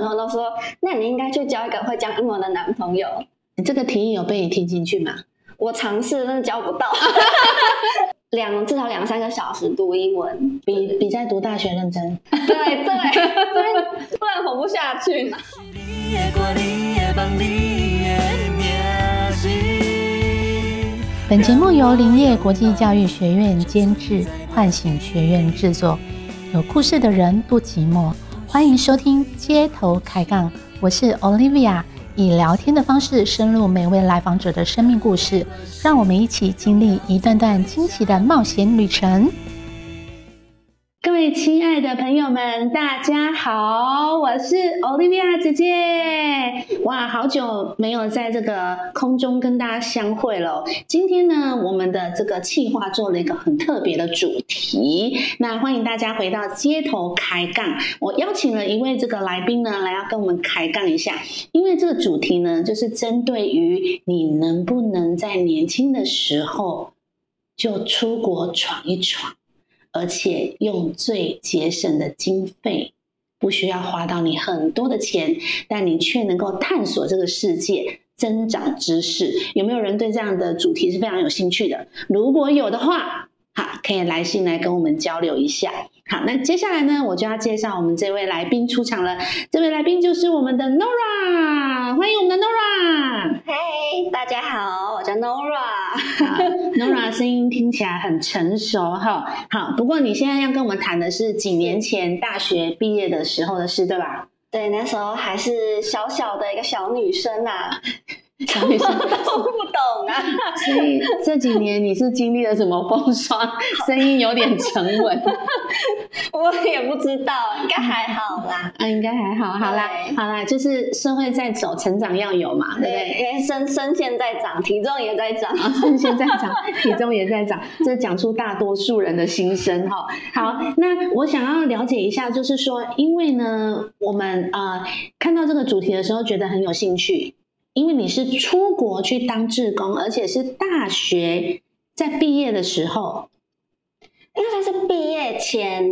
很多人都说，那你应该去交一个会讲英文的男朋友。你这个提议有被你听进去吗？我尝试，但是交不到。两至少两三个小时读英文，比比在读大学认真。对对，不然活不下去。本节目由林业国际教育学院监制，唤醒学院制作。有故事的人不寂寞，欢迎收听街头开杠。我是 Olivia。以聊天的方式深入每位来访者的生命故事，让我们一起经历一段段惊奇的冒险旅程。各位亲爱的朋友们，大家好，我是 Olivia 姐姐。哇，好久没有在这个空中跟大家相会了。今天呢，我们的这个企划做了一个很特别的主题，那欢迎大家回到街头开杠。我邀请了一位这个来宾呢，来要跟我们开杠一下，因为这个主题呢，就是针对于你能不能在年轻的时候就出国闯一闯。而且用最节省的经费，不需要花到你很多的钱，但你却能够探索这个世界，增长知识。有没有人对这样的主题是非常有兴趣的？如果有的话，好，可以来信来跟我们交流一下。好，那接下来呢，我就要介绍我们这位来宾出场了。这位来宾就是我们的 Nora，欢迎我们的 Nora。嘿，大家好，我叫 Nora。Nora 声音听起来很成熟哈。好，不过你现在要跟我们谈的是几年前大学毕业的时候的事，对吧？对，那时候还是小小的一个小女生呐。小女生 都不懂啊，所以这几年你是经历了什么风霜？声音有点沉稳，我也不知道，应该还好啦。啊，应该还好，好啦，好啦，就是社会在走，成长要有嘛，对不对？因为身身线在长，体重也在长，身线在长，体重也在长，这讲出大多数人的心声哈。好，那我想要了解一下，就是说，因为呢，我们呃看到这个主题的时候，觉得很有兴趣。因为你是出国去当志工，而且是大学在毕业的时候，应该是毕业前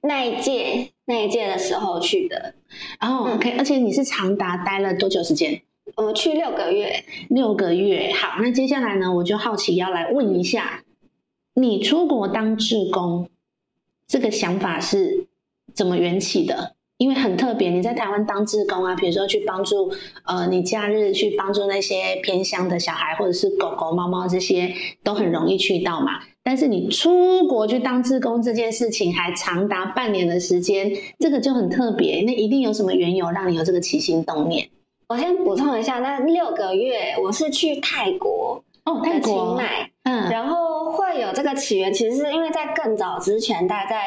那一届那一届的时候去的。哦，OK，而且你是长达待了多久时间？我去六个月，六个月。好，那接下来呢，我就好奇要来问一下，你出国当志工这个想法是怎么缘起的？因为很特别，你在台湾当志工啊，比如说去帮助呃，你假日去帮助那些偏乡的小孩，或者是狗狗、猫猫这些，都很容易去到嘛。但是你出国去当志工这件事情，还长达半年的时间，这个就很特别。那一定有什么缘由让你有这个起心动念？我先补充一下，那六个月我是去泰国哦，泰国清迈，嗯，然后会有这个起源，其实是因为在更早之前，大概在。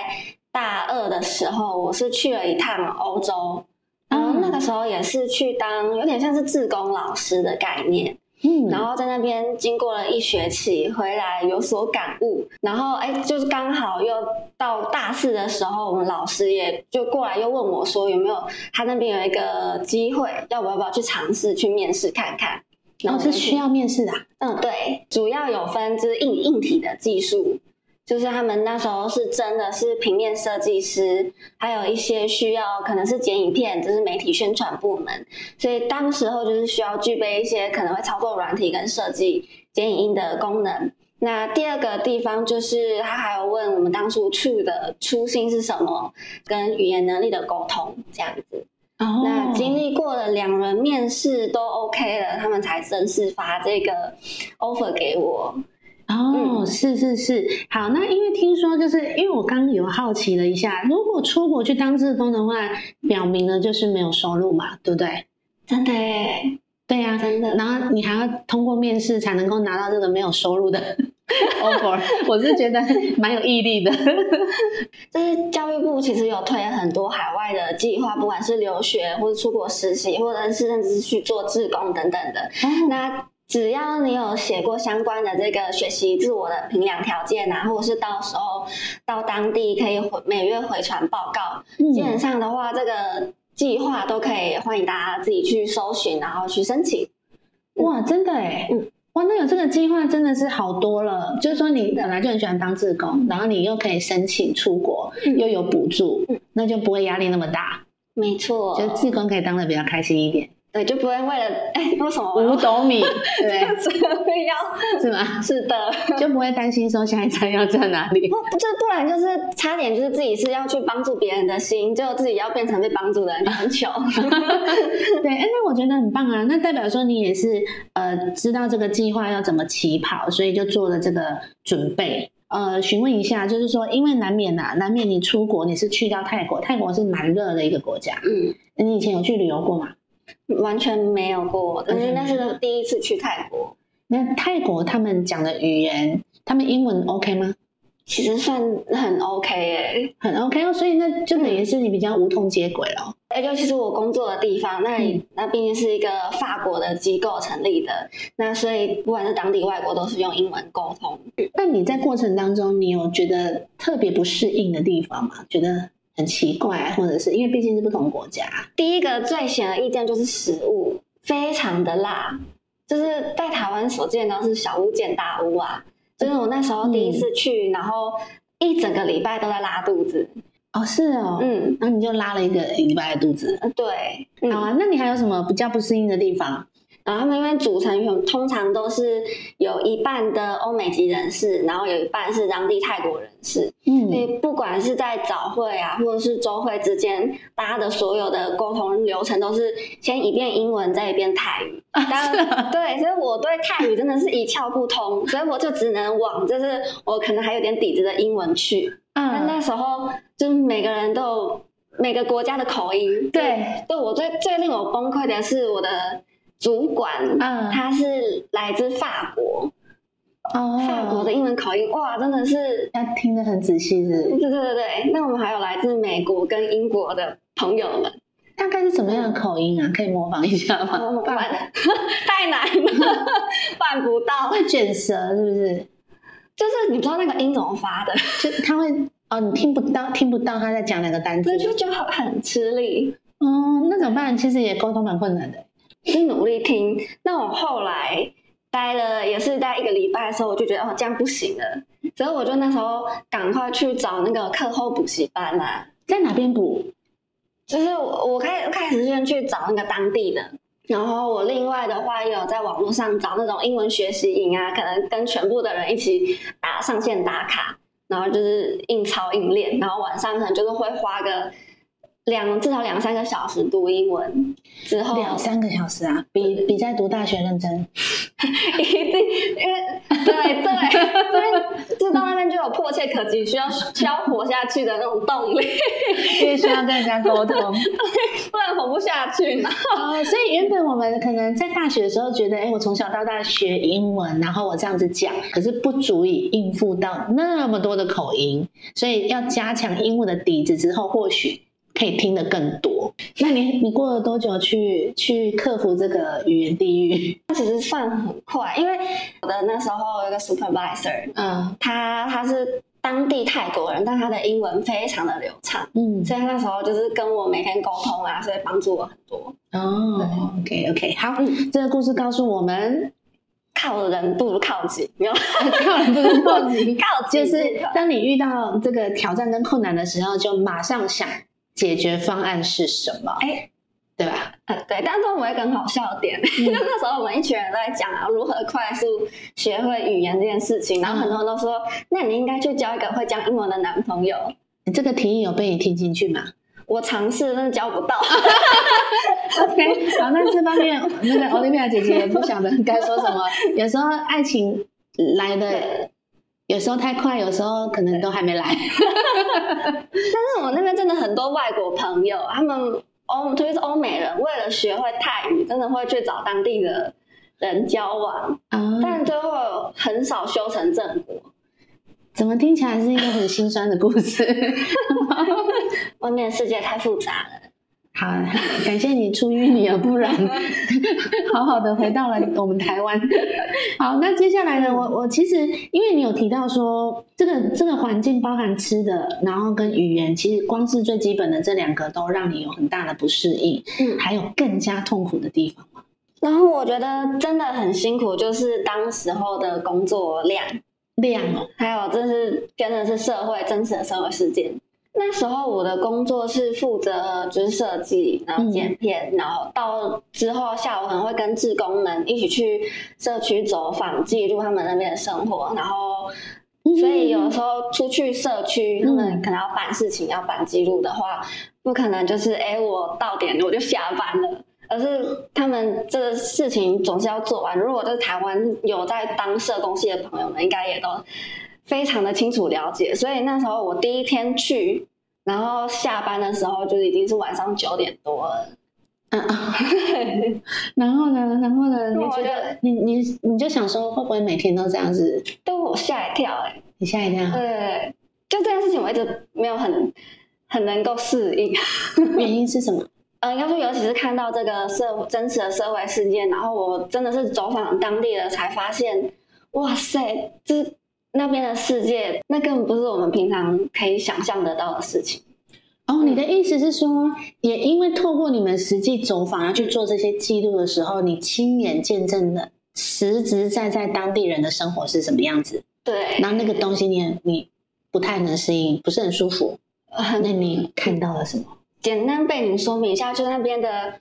大二的时候，我是去了一趟欧洲，然后那个时候也是去当有点像是志工老师的概念，嗯，然后在那边经过了一学期，回来有所感悟，然后哎，就是刚好又到大四的时候，我们老师也就过来又问我说有没有他那边有一个机会，要不要不要去尝试去面试看看，然后是需要面试的，嗯，对，主要有分就是硬硬体的技术。就是他们那时候是真的是平面设计师，还有一些需要可能是剪影片，就是媒体宣传部门，所以当时候就是需要具备一些可能会操作软体跟设计剪影音的功能。那第二个地方就是他还有问我们当初去的初心是什么，跟语言能力的沟通这样子。哦，那经历过了两轮面试都 OK 了，他们才正式发这个 offer 给我。哦，是是是，好，那因为听说，就是因为我刚有好奇了一下，如果出国去当志工的话，表明了就是没有收入嘛，对不对？真的，对呀，真的。然后你还要通过面试才能够拿到这个没有收入的 offer，我是觉得蛮有毅力的。就是教育部其实有推很多海外的计划，不管是留学或者出国实习，或者是甚至是去做志工等等的。那只要你有写过相关的这个学习自我的评量条件啊，或者是到时候到当地可以回每月回传报告，基本上的话，这个计划都可以欢迎大家自己去搜寻，然后去申请。哇，真的哎，嗯，哇，那有这个计划真的是好多了。就是说你本来就很喜欢当志工，然后你又可以申请出国，又有补助，那就不会压力那么大。没错，就志工可以当的比较开心一点。对，就不会为了哎，为什么五斗米，对，这要是吗？是的，就不会担心说下一餐要在哪里。不，这不然就是差点就是自己是要去帮助别人的心，就自己要变成被帮助的人，就很糗。对，哎，那我觉得很棒啊，那代表说你也是呃知道这个计划要怎么起跑，所以就做了这个准备。呃，询问一下，就是说，因为难免呐，难免你出国，你是去到泰国，泰国是蛮热的一个国家。嗯，你以前有去旅游过吗？完全没有过，但是那是第一次去泰国。那泰国他们讲的语言，他们英文 OK 吗？其实算很 OK 诶，很 OK 哦，所以那就等于是你比较无痛接轨了。哎，尤其是我工作的地方，那里那毕竟是一个法国的机构成立的，那所以不管是当地外国都是用英文沟通。那你在过程当中，你有觉得特别不适应的地方吗？觉得很奇怪，或者是因为毕竟是不同国家。第一个最显而易见就是食物非常的辣，就是在台湾所见都是小巫见大巫啊。就是我那时候第一次去，然后一整个礼拜都在拉肚子。哦，是哦，嗯，然后你就拉了一个礼拜的肚子。对，好啊。那你还有什么比较不适应的地方？然后他们因为组成员通常都是有一半的欧美籍人士，然后有一半是当地泰国人士。嗯，所以不管是在早会啊，或者是周会之间，大家的所有的沟通流程都是先一遍英文，再一遍泰语。啊，对，所以我对泰语真的是一窍不通，所以我就只能往就是我可能还有点底子的英文去。嗯，那时候就是每个人都有每个国家的口音。对，对我最最令我崩溃的是我的。主管，嗯，他是来自法国，哦，法国的英文口音，哇，真的是要听得很仔细，是？对对对对，那我们还有来自美国跟英国的朋友们，大概是什么样的口音啊？可以模仿一下吗？办 太难了，办不到，会卷舌是不是？就是你不知道那个音怎么发的，就他会哦，你听不到，听不到他在讲哪个单词，就就很很吃力。哦，那怎么办？其实也沟通蛮困难的。是努力听，那我后来待了也是待一个礼拜的时候，我就觉得哦这样不行了，所以我就那时候赶快去找那个课后补习班嘛，在哪边补？就是我我开开始先去找那个当地的，然后我另外的话也有在网络上找那种英文学习营啊，可能跟全部的人一起打上线打卡，然后就是硬抄硬练，然后晚上可能就是会花个。两至少两三个小时读英文之后，两三个小时啊，比比在读大学认真。一定，因为对对，这边就到那边就有迫切可及，需要需要活下去的那种动力，因为需要跟人家沟通，不然活不下去嘛。哦，所以原本我们可能在大学的时候觉得，哎，我从小到大学英文，然后我这样子讲，可是不足以应付到那么多的口音，所以要加强英文的底子之后，或许。可以听得更多。那你你过了多久去去克服这个语言地狱？其实算很快，因为我的那时候有一个 supervisor，嗯，他他是当地泰国人，但他的英文非常的流畅，嗯，所以那时候就是跟我每天沟通啊，所以帮助我很多。哦，OK OK，好，这个故事告诉我们，靠人不如靠己，没有 靠人不如靠己，靠就是当你遇到这个挑战跟困难的时候，就马上想。解决方案是什么？哎，对吧？呃，对。但是我一个很好笑的点，因为 那时候我们一群人在讲啊，如何快速学会语言这件事情，然后很多人都说，那你应该去交一个会讲英文的男朋友。你这个提议有被你听进去吗？我尝试，但是交不到。OK，好，那这方面那个 Olivia 姐姐也不晓得该说什么。有时候爱情来的。有时候太快，有时候可能都还没来。但是我那边真的很多外国朋友，他们欧，特别是欧美人，为了学会泰语，真的会去找当地的人交往，但最后很少修成正果。怎么听起来是一个很心酸的故事？外面世界太复杂了。好，感谢你出淤泥而不染，好好的回到了我们台湾。好，那接下来呢？我我其实因为你有提到说，这个这个环境包含吃的，然后跟语言，其实光是最基本的这两个都让你有很大的不适应。嗯，还有更加痛苦的地方吗？然后我觉得真的很辛苦，就是当时候的工作量量，还有这是真的是社会真实的社会事件。那时候我的工作是负责就是设计，然后剪片，然后到之后下午可能会跟志工们一起去社区走访，记录他们那边的生活，然后所以有时候出去社区，他们可能要办事情要办记录的话，不可能就是哎我到点我就下班了。而是他们这个事情总是要做完。如果在台湾有在当社工系的朋友们，应该也都非常的清楚了解。所以那时候我第一天去，然后下班的时候就已经是晚上九点多了。嗯啊，然后呢？然后呢？你觉得你你你就想说，会不会每天都这样子？都我吓一跳哎！你吓一跳？对，就这件事情我一直没有很很能够适应。原因是什么？呃，应该说，尤其是看到这个社真实的社会事件，然后我真的是走访当地的，才发现，哇塞，这那边的世界，那根本不是我们平常可以想象得到的事情。哦，你的意思是说，也因为透过你们实际走访要去做这些记录的时候，你亲眼见证了实实在在当地人的生活是什么样子？对。然后那个东西你你不太能适应，不是很舒服。那你看到了什么？简单被你说明一下，就那边的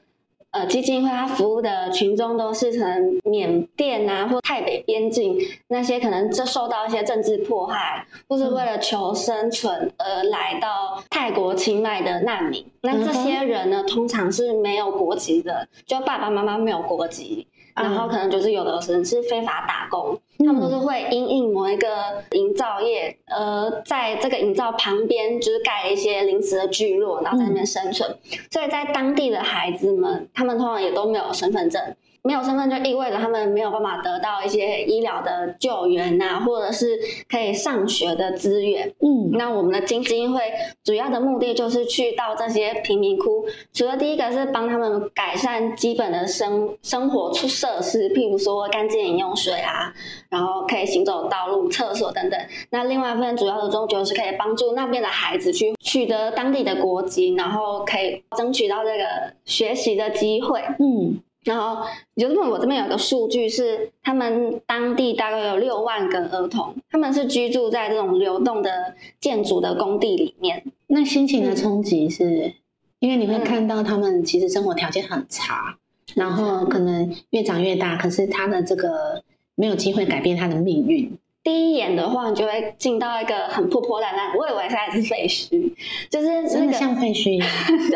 呃基金会，它服务的群众都是从缅甸啊或泰北边境那些可能就受到一些政治迫害，或是为了求生存而来到泰国清迈的难民。那这些人呢，通常是没有国籍的，就爸爸妈妈没有国籍。然后可能就是有的人是非法打工，他们都是会因应某一个营造业，呃，在这个营造旁边就是盖一些临时的聚落，然后在那边生存。所以在当地的孩子们，他们通常也都没有身份证。没有身份就意味着他们没有办法得到一些医疗的救援呐，或者是可以上学的资源。嗯，那我们的基金会主要的目的就是去到这些贫民窟，除了第一个是帮他们改善基本的生生活出设施，譬如说干净饮用水啊，然后可以行走道路、厕所等等。那另外一份主要的终究是可以帮助那边的孩子去取得当地的国籍，然后可以争取到这个学习的机会。嗯。然后，就是我这边有个数据是，他们当地大概有六万个儿童，他们是居住在这种流动的建筑的工地里面。那心情的冲击是，因为你会看到他们其实生活条件很差，然后可能越长越大，可是他的这个没有机会改变他的命运。第一眼的话，你就会进到一个很破破烂烂，我以为它是废墟，就是真的像废墟一样，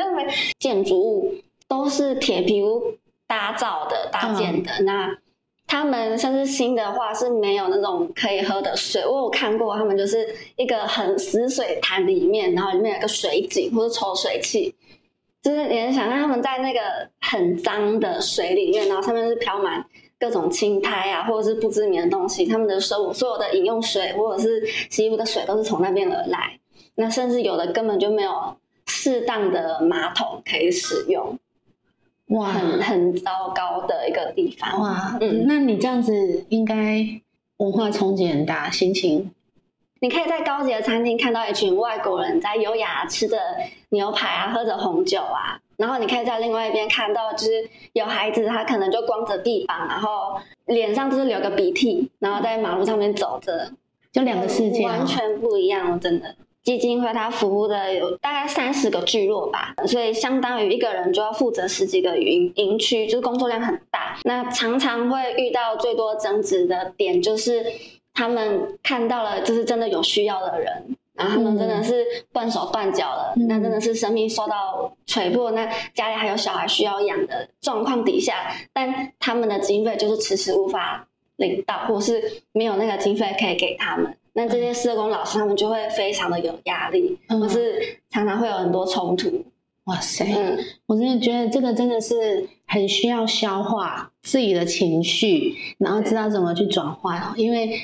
建筑物都是铁皮屋。打造的搭建的，那他们甚至新的话是没有那种可以喝的水。我有看过，他们就是一个很死水潭里面，然后里面有个水井或者抽水器，就是你能想象他们在那个很脏的水里面，然后上面是飘满各种青苔啊，或者是不知名的东西。他们的所所有的饮用水或者是洗衣服的水都是从那边而来。那甚至有的根本就没有适当的马桶可以使用。哇，很很糟糕的一个地方哇！嗯，那你这样子应该文化冲击很大，心情。你可以在高级的餐厅看到一群外国人在优雅吃着牛排啊，喝着红酒啊，然后你可以在另外一边看到，就是有孩子他可能就光着臂膀，然后脸上就是流个鼻涕，然后在马路上面走着，就两个世界完全不一样，真的。基金会它服务的有大概三十个聚落吧，所以相当于一个人就要负责十几个营营区，就是工作量很大。那常常会遇到最多争执的点，就是他们看到了就是真的有需要的人，然后他们真的是断手断脚了，那真的是生命受到摧破，那家里还有小孩需要养的状况底下，但他们的经费就是迟迟无法领到，或是没有那个经费可以给他们。那这些社工老师他们就会非常的有压力，或是常常会有很多冲突。哇塞，嗯，我真的觉得这个真的是很需要消化自己的情绪，然后知道怎么去转换，因为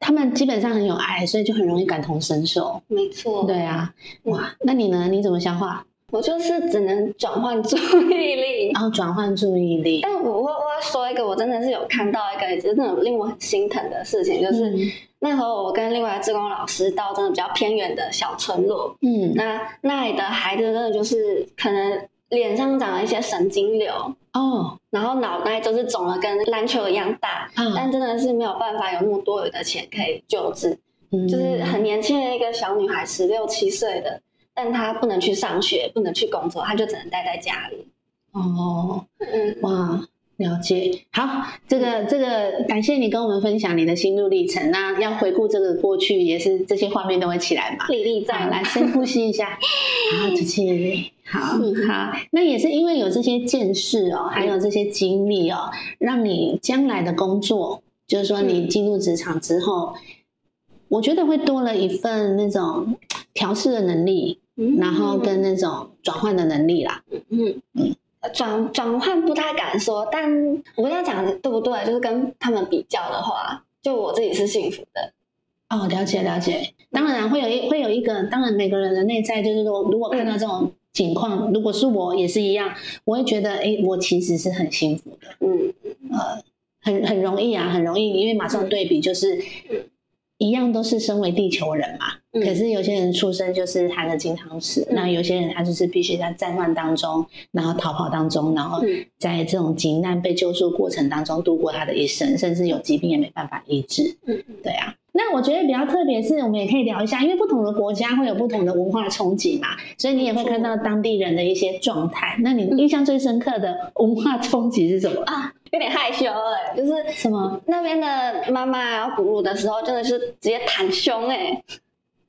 他们基本上很有爱，所以就很容易感同身受。没错，对啊，哇，那你呢？你怎么消化？我就是只能转换注意力，转换注意力。但我我我会说一个，我真的是有看到一个，真的令我很心疼的事情，就是。那时候我跟另外的志工老师到真的比较偏远的小村落，嗯，那那里的孩子真的就是可能脸上长了一些神经瘤哦，然后脑袋就是肿了跟篮球一样大，但真的是没有办法有那么多余的钱可以救治，就是很年轻的一个小女孩，十六七岁的，但她不能去上学，不能去工作，她就只能待在家里。哦，嗯，哇，了解。好，这个这个，感谢你跟我们分享你的心路历程。那要回顾这个过去，也是这些画面都会起来嘛。历历在来深呼吸一下。好，好。那也是因为有这些见识哦，还有这些经历哦，让你将来的工作，就是说你进入职场之后，我觉得会多了一份那种调试的能力，嗯然后跟那种转换的能力啦。嗯嗯，转转换不太敢说，但我要讲的对不对？就是跟他们比较的话，就我自己是幸福的。哦，了解了解。当然会有一会有一个，当然每个人的内在就是说，如果看到这种情况，如果是我也是一样，我会觉得，哎，我其实是很幸福的。嗯呃，很很容易啊，很容易，因为马上对比就是嗯，一样都是身为地球人嘛。嗯可是有些人出生就是含着金汤匙，嗯那有些人他就是必须在战乱当中，然后逃跑当中，然后嗯在这种急难被救助过程当中度过他的一生，甚至有疾病也没办法医治。嗯对啊。那我觉得比较特别是，我们也可以聊一下，因为不同的国家会有不同的文化冲击嘛，所以你也会看到当地人的一些状态。那你印象最深刻的文化冲击是什么？啊，有点害羞哎、就是什么？那边的妈妈要哺乳的时候，真的是直接袒胸哎、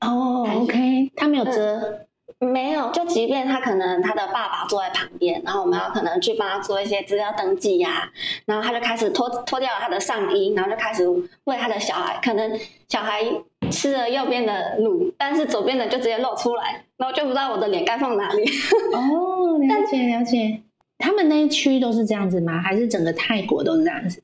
哦，OK，她没有遮，没有，就即便他可能他的爸爸坐在旁边，然后我们要可能去帮他做一些资料登记呀、然后他就开始脱脱掉了他的上衣，然后就开始喂他的小孩，可能小孩吃了右边的乳，但是左边的就直接露出来，然后就不知道我的脸该放哪里。哦，了解了解。他们那一区都是这样子吗？还是整个泰国都是这样子？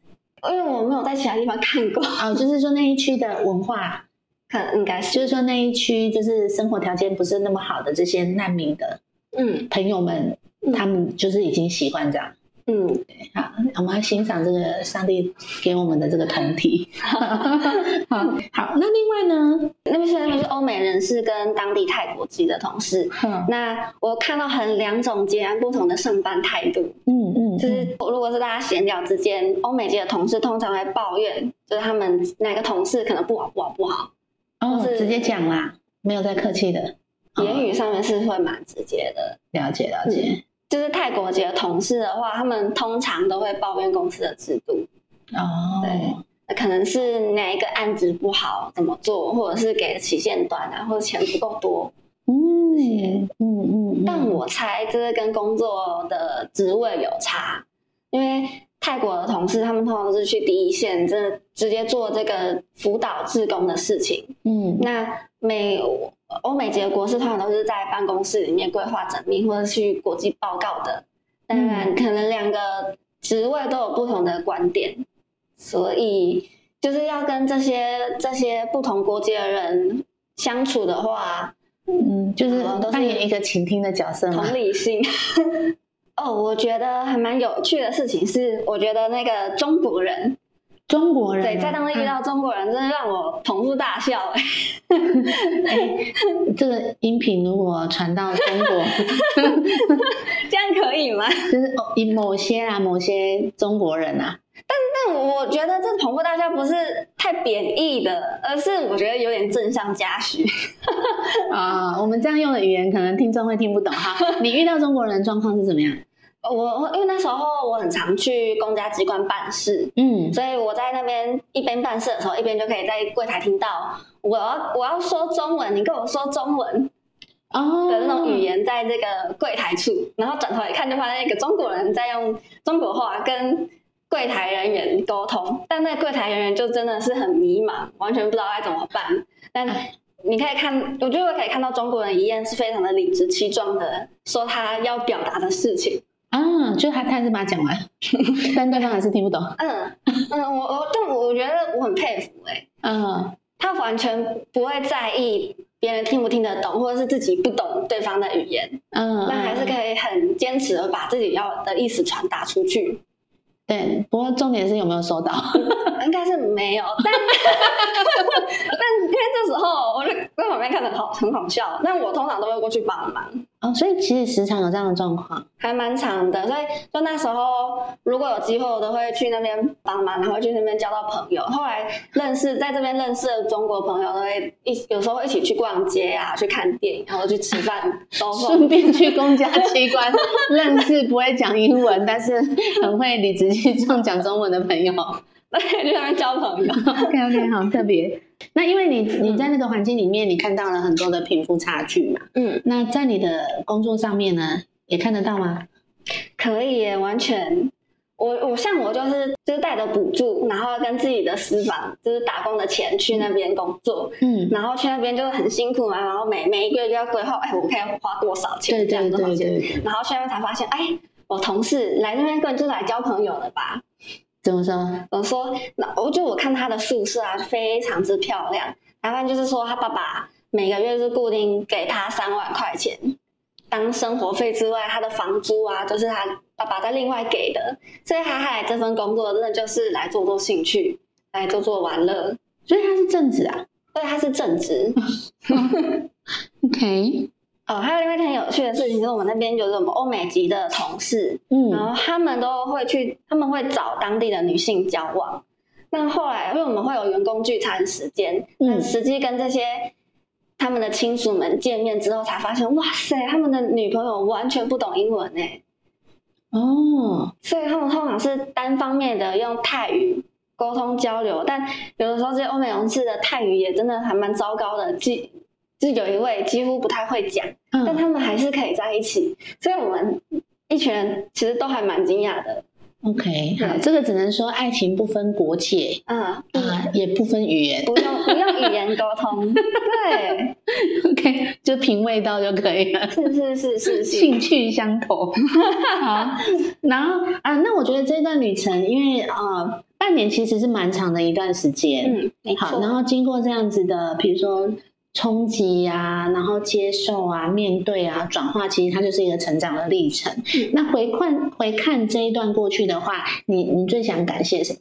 因为我没有在其他地方看过，哦，就是说那一区的文化，可应该是就是说那一区就是生活条件不是那么好的这些难民的嗯朋友们，嗯他们就是已经习惯这样。嗯，好，我们要欣赏这个上帝给我们的这个团体。好，好，那另外呢？那边是那边是欧美人士跟当地泰国籍的同事。嗯那我看到很两种截然不同的上班态度，嗯嗯，就是如果是大家闲聊之间，欧美籍的同事通常会抱怨，就是他们哪个同事可能不好不好不好，哦，是直接讲啦，没有再客气的。言语上面是会蛮直接的。了解了解。就是泰国籍的同事的话，他们通常都会抱怨公司的制度，哦，对可能是哪一个案子不好怎么做，或者是给的期限短啊，或者钱不够多。嗯嗯嗯嗯，但我猜这是跟工作的职位有差，因为泰国的同事他们通常都是去第一线，真的直接做这个辅导志工的事情。嗯那美欧美籍的国事通常都是在办公室里面规划整理，或者去国际报告的。当然，可能两个职位都有不同的观点，所以就是要跟这些这些不同国籍的人相处的话，嗯，就是扮演一个倾听的角色嘛同。理心。哦，我觉得还蛮有趣的事情是，我觉得那个中国人，中国人啊对，在当地遇到中国人，真的让我捧腹大笑、这个音频如果传到中国，这样可以吗？就是哦，以某些啊，某些中国人啊，但但我觉得这捧腹大笑不是太贬义的，而是我觉得有点正向加许。啊，我们这样用的语言，可能听众会听不懂哈。你遇到中国人状况是怎么样？我我因为那时候我很常去公家机关办事，嗯所以我在那边一边办事的时候，一边就可以在柜台听到我要我要说中文，你跟我说中文哦的那种语言在这个柜台处，然后转头一看就发现一个中国人在用中国话跟柜台人员沟通，但那柜台人员就真的是很迷茫，完全不知道该怎么办。但你可以看，我觉得可以看到中国人一样是非常的理直气壮的说他要表达的事情。啊，就他他还是把它讲完，但对方还是听不懂。嗯嗯，我我但我觉得我很佩服哎、嗯他完全不会在意别人听不听得懂，或者是自己不懂对方的语言，嗯，那还是可以很坚持的把自己要的意思传达出去。对。不过重点是有没有收到？应该是没有，但 但因为这时候我就在旁边看着好很好笑，但我通常都会过去帮忙。哦，所以其实时常有这样的状况。还蛮长的，所以就那时候如果有机会，我都会去那边帮忙，然后去那边交到朋友。后来认识在这边认识的中国朋友，都会一有时候一起去逛街啊，去看电影，然后去吃饭，都顺便去公家机关认识不会讲英文，但是很会理直气壮讲中文的朋友。对，去那边交朋友。OK OK，好特别。那因为你你在那个环境里面，你看到了很多的贫富差距嘛。嗯，那在你的工作上面呢，也看得到吗？可以耶，完全。我我像我就是就是带着补助，然后跟自己的私房就是打工的钱去那边工作，嗯，然后去那边就是很辛苦嘛，然后每每一个月就要规划，哎，我可以花多少钱，对这样对对多少钱，对对。然后去那边才发现，哎，我同事来这边根本就是来交朋友的吧。怎么说？我说，那我就我看他的宿舍啊，非常之漂亮。然后就是说，他爸爸每个月是固定给他三万块钱当生活费之外，他的房租啊，都、是他爸爸在另外给的。所以他来这份工作真的就是来做做兴趣，来做做玩乐。所以他是正职啊。对，他是正职。OK，哦，还有另外一件很有趣的事情，就是我们那边就是我们欧美籍的同事，嗯。然嗯后他们都会去，他们会找当地的女性交往。但后来，因为我们会有员工聚餐时间，嗯。那实际跟这些他们的亲属们见面之后，才发现，哇塞，他们的女朋友完全不懂英文呢，哦，所以他们通常是单方面的用泰语沟通交流，但有的时候这些欧美同事的泰语也真的还蛮糟糕的，几就有一位几乎不太会讲，但嗯他们还是可以在一起，所以我们一群人其实都还蛮惊讶的。，OK，好，这个只能说爱情不分国界嗯，啊，也不分语言不用不用语言沟通，对，，OK，就品味到就可以了。是是是是是，兴趣相投，好，然后啊，那我觉得这段旅程，因为呃，半年其实是蛮长的一段时间，嗯，好，然后经过这样子的，比如说冲击呀，然后接受啊、面对啊、转化，其实它就是一个成长的历程。嗯那回看回看这一段过去的话，你你最想感谢什么？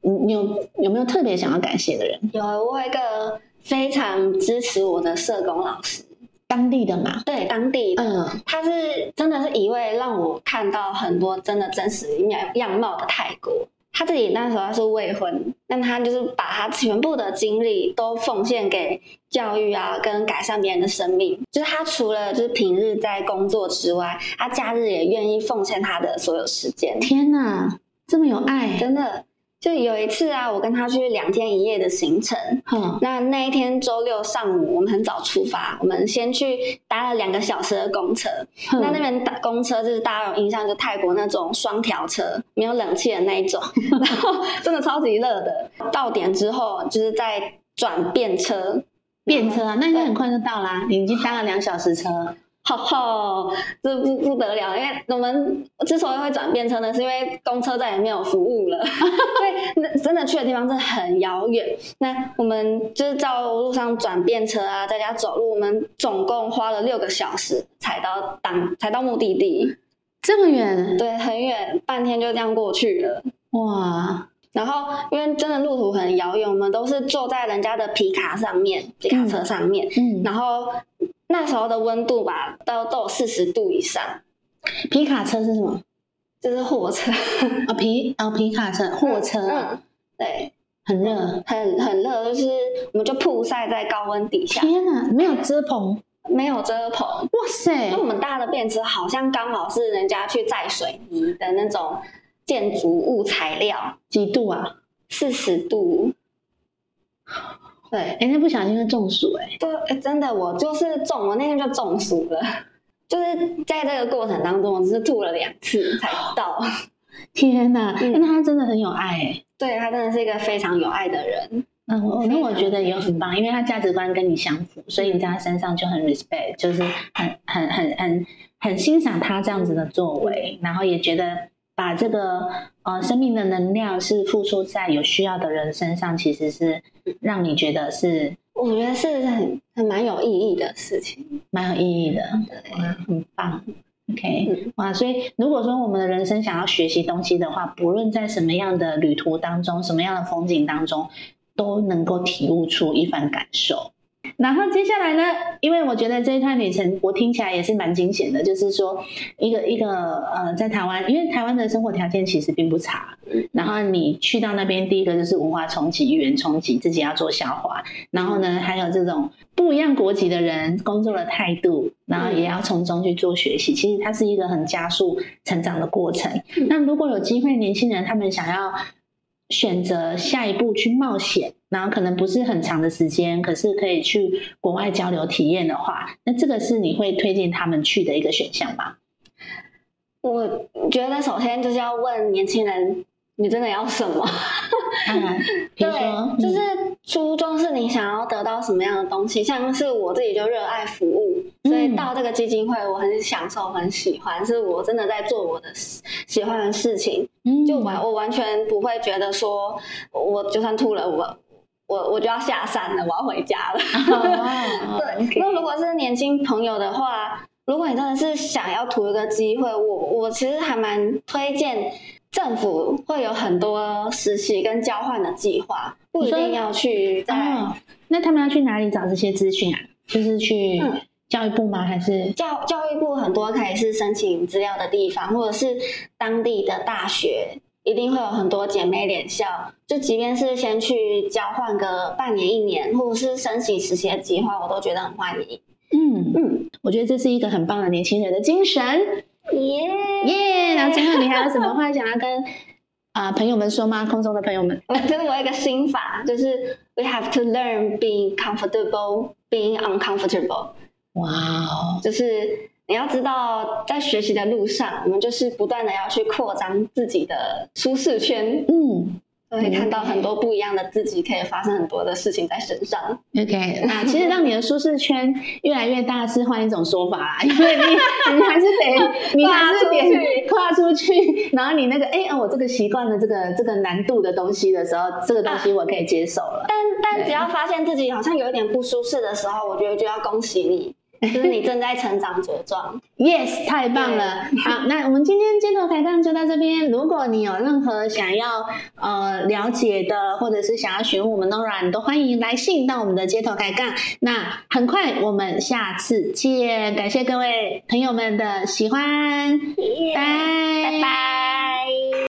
你你有有没有特别想要感谢的人？有我有一个非常支持我的社工老师，当地的嘛？对当地的，嗯他是真的是一位让我看到很多真的真实样样貌的泰国。他自己那时候是未婚，但他就是把他全部的精力都奉献给教育啊，跟改善别人的生命。就是他除了就是平日在工作之外，他假日也愿意奉献他的所有时间。天哪，这么有爱，真的，就有一次啊，我跟他去两天一夜的行程。嗯，那那一天周六上午，我们很早出发，我们先去搭了两个小时的公车。哼那那边搭公车就是大家有印象，就泰国那种双条车，没有冷气的那一种，然后真的超级热的。到点之后，就是在转便车，便车啊，那应该很快就到啦。你已经搭了两小时车，吼吼，这不不得了！因为我们之所以会转便车呢，是因为公车再也没有服务了，所以那真的去的地方真的很遥远。那我们就是在路上转便车啊，在家走路，我们总共花了六个小时才到当才到目的地。这么远，对，很远，半天就这样过去了。哇，然后，因为真的路途很遥远，我们都是坐在人家的皮卡上面，皮卡车上面。嗯，然后那时候的温度吧，都都有四十度以上，皮卡车是什么？就是货车，啊，皮啊，皮卡车，货车，嗯，对，很热。很很热，就是我们就曝晒在高温底下，天哪，没有遮棚，没有遮棚。哇塞那我，们搭的便车好像刚好是人家去载水泥的那种建筑物材料，几度啊？四十度。对，哎，那不小心会中暑哎。对，诶真的，我就是中，我那天就中暑了。就是在这个过程当中，我只是吐了两次才到。天哪，嗯那他真的很有爱哎。对他真的是一个非常有爱的人。嗯，我那我觉得也很棒，因为他价值观跟你相符，所以你在他身上就很 respect，就是很很很很很欣赏他这样子的作为，然后也觉得把这个呃生命的能量是付出在有需要的人身上，其实是让你觉得是我觉得是很很蛮有意义的事情。蛮有意义的，对，很棒。OK，、嗯哇，所以如果说我们的人生想要学习东西的话，不论在什么样的旅途当中，什么样的风景当中，都能够体悟出一番感受。然后接下来呢，因为我觉得这一趟旅程我听起来也是蛮惊险的，就是说一个一个呃，在台湾，因为台湾的生活条件其实并不差，然后你去到那边，第一个就是文化冲击、语言冲击，自己要做消化，然后呢，还有这种不一样国籍的人工作的态度，然后也要从中去做学习。其实它是一个很加速成长的过程。那如果有机会，年轻人他们想要选择下一步去冒险，然后可能不是很长的时间，可是可以去国外交流体验的话，那这个是你会推荐他们去的一个选项吗？我觉得首先就是要问年轻人，你真的要什么？嗯，对，就是初衷是你想要得到什么样的东西。像是我自己就热爱服务，所以到这个基金会，我很享受，很喜欢，是我真的在做我的喜欢的事情。嗯就完，我完全不会觉得说，我就算吐了，我我我就要下山了，我要回家了。哦对，那如果是年轻朋友的话，如果你真的是想要图一个机会，我我其实还蛮推荐政府会有很多实习跟交换的计划，不一定要去在哦，那他们要去哪里找这些资讯啊？就是去嗯教育部吗？还是教教育部很多可以是申请资料的地方，或者是当地的大学，一定会有很多姐妹联校。就即便是先去交换个半年、一年，或者是申请实习的计划，我都觉得很欢迎。嗯嗯，我觉得这是一个很棒的年轻人的精神。耶、耶！然后最后你还有什么话想要跟啊、朋友们说吗？空中的朋友们，就 是我有一个心法，就是 we have to learn being comfortable, being uncomfortable。哇哦，就是你要知道，在学习的路上，我们就是不断的要去扩张自己的舒适圈，嗯。就会看到很多不一样的自己，可以发生很多的事情在身上。，OK，那其实让你的舒适圈越来越大是换一种说法啦，因为你 你还是得你还是得跨出去，然后你那个哎、啊我这个习惯了这个这个难度的东西的时候，这个东西我可以接受了。但但只要发现自己好像有一点不舒适的时候，我觉得就要恭喜你，就是你正在成长茁壮。Yes，太棒了！好，那我们今天街头开杠就到这边。如果你有任何想要呃了解的，或者是想要询问我们 Nora，你都欢迎来信到我们的街头开杠。那很快我们下次见，感谢各位朋友们的喜欢，拜拜拜。